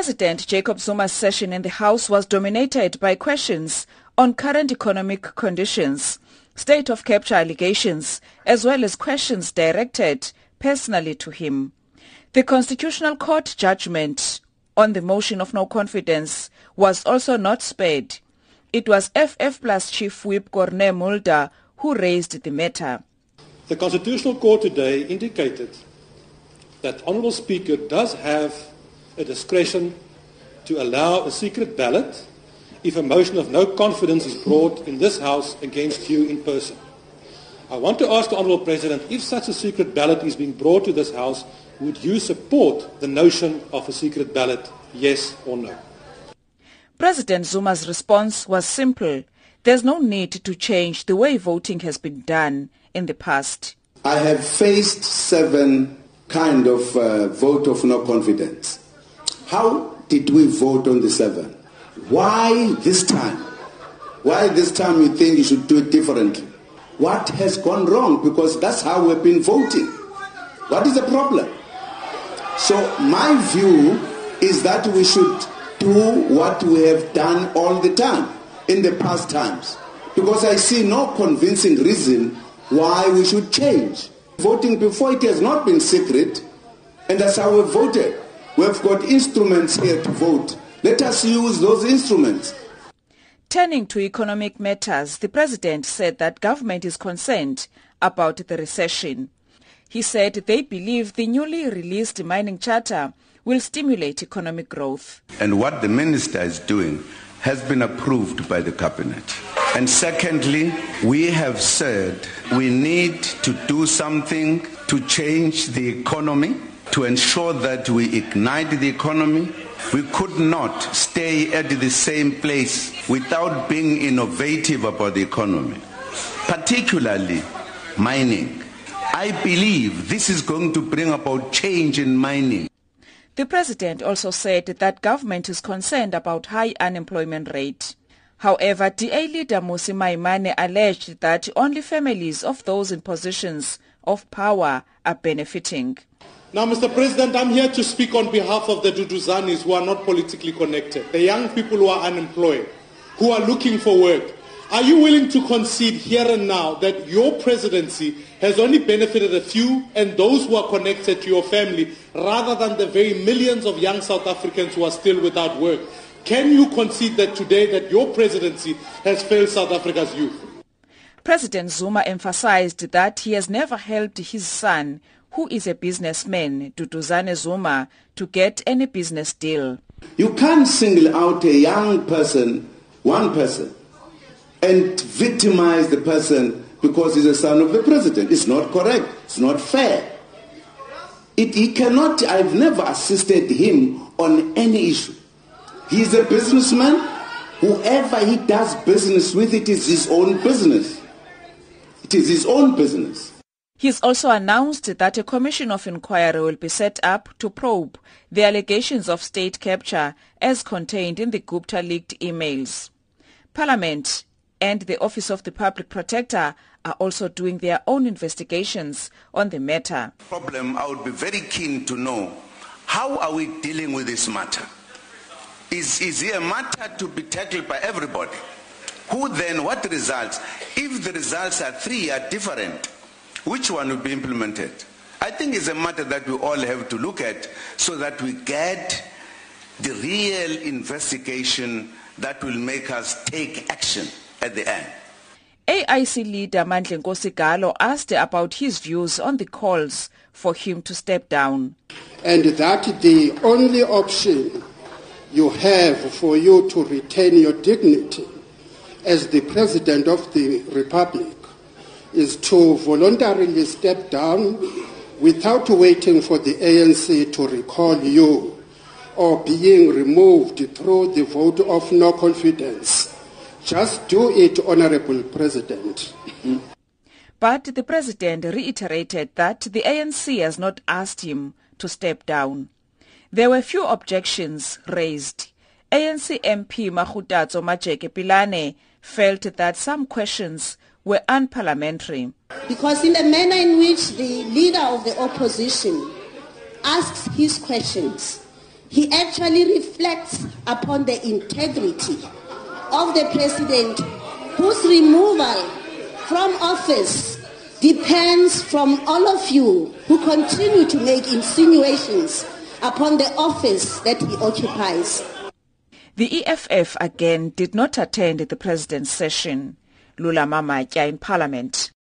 President Jacob Zuma's session in the House was dominated by questions on current economic conditions, state of capture allegations, as well as questions directed personally to him. The Constitutional Court judgment on the motion of no confidence was also not spared. It was FF Plus Chief Whip Corne Mulder who raised the matter. The Constitutional Court today indicated that Honourable Speaker does have a discretion to allow a secret ballot if a motion of no confidence is brought in this House against you in person. I want to ask the Honourable President, if such a secret ballot is being brought to this House, would you support the notion of a secret ballot, yes or no? President Zuma's response was simple. There's no need to change the way voting has been done in the past. I have faced seven kind of uh, vote of no confidence. How did we vote on the seven? Why this time? Why this time you think you should do it differently? What has gone wrong? Because that's how we've been voting. What is the problem? So my view is that we should do what we have done all the time in the past times. Because I see no convincing reason why we should change. Voting before it has not been secret, and that's how we voted. We've got instruments here to vote. Let us use those instruments. Turning to economic matters, the president said that government is concerned about the recession. He said they believe the newly released mining charter will stimulate economic growth. And what the minister is doing has been approved by the cabinet. And secondly, we have said we need to do something to change the economy to ensure that we ignite the economy. We could not stay at the same place without being innovative about the economy, particularly mining. I believe this is going to bring about change in mining. The president also said that government is concerned about high unemployment rate. However, DA leader Mmusi Maimane alleged that only families of those in positions of power are benefiting. Now, Mr. President, I'm here to speak on behalf of the Duduzanis who are not politically connected, the young people who are unemployed, who are looking for work. Are you willing to concede here and now that your presidency has only benefited a few and those who are connected to your family rather than the very millions of young South Africans who are still without work? Can you concede that today that your presidency has failed South Africa's youth? President Zuma emphasized that he has never helped his son who is a businessman, Duduzane Zuma, to get any business deal. You can't single out a young person, one person, and victimize the person because he's a son of the president. It's not correct. It's not fair. It, he cannot, I've never assisted him on any issue. He's a businessman. Whoever he does business with, it is his own business. It is his own business. He's also announced that a commission of inquiry will be set up to probe the allegations of state capture as contained in the Gupta leaked emails. Parliament and the Office of the Public Protector are also doing their own investigations on the matter. Problem, I would be very keen to know how are we dealing with this matter? Is, is it a matter to be tackled by everybody? Who then, what results? If the results are three are different, which one will be implemented? I think it's a matter that we all have to look at so that we get the real investigation that will make us take action at the end. AIC leader Mandla Nkosi asked about his views on the calls for him to step down. And that the only option you have for you to retain your dignity as the President of the Republic is to voluntarily step down without waiting for the ANC to recall you or being removed through the vote of no confidence. Just do it, Honorable President. But the President reiterated that the ANC has not asked him to step down. There were few objections raised. ANC MP Makgotatso Majeke Pilane felt that some questions were unparliamentary. Because in the manner in which the leader of the opposition asks his questions, he actually reflects upon the integrity of the president whose removal from office depends from all of you who continue to make insinuations upon the office that he occupies. The EFF again did not attend the president's session. Lula Mamatya in Parliament.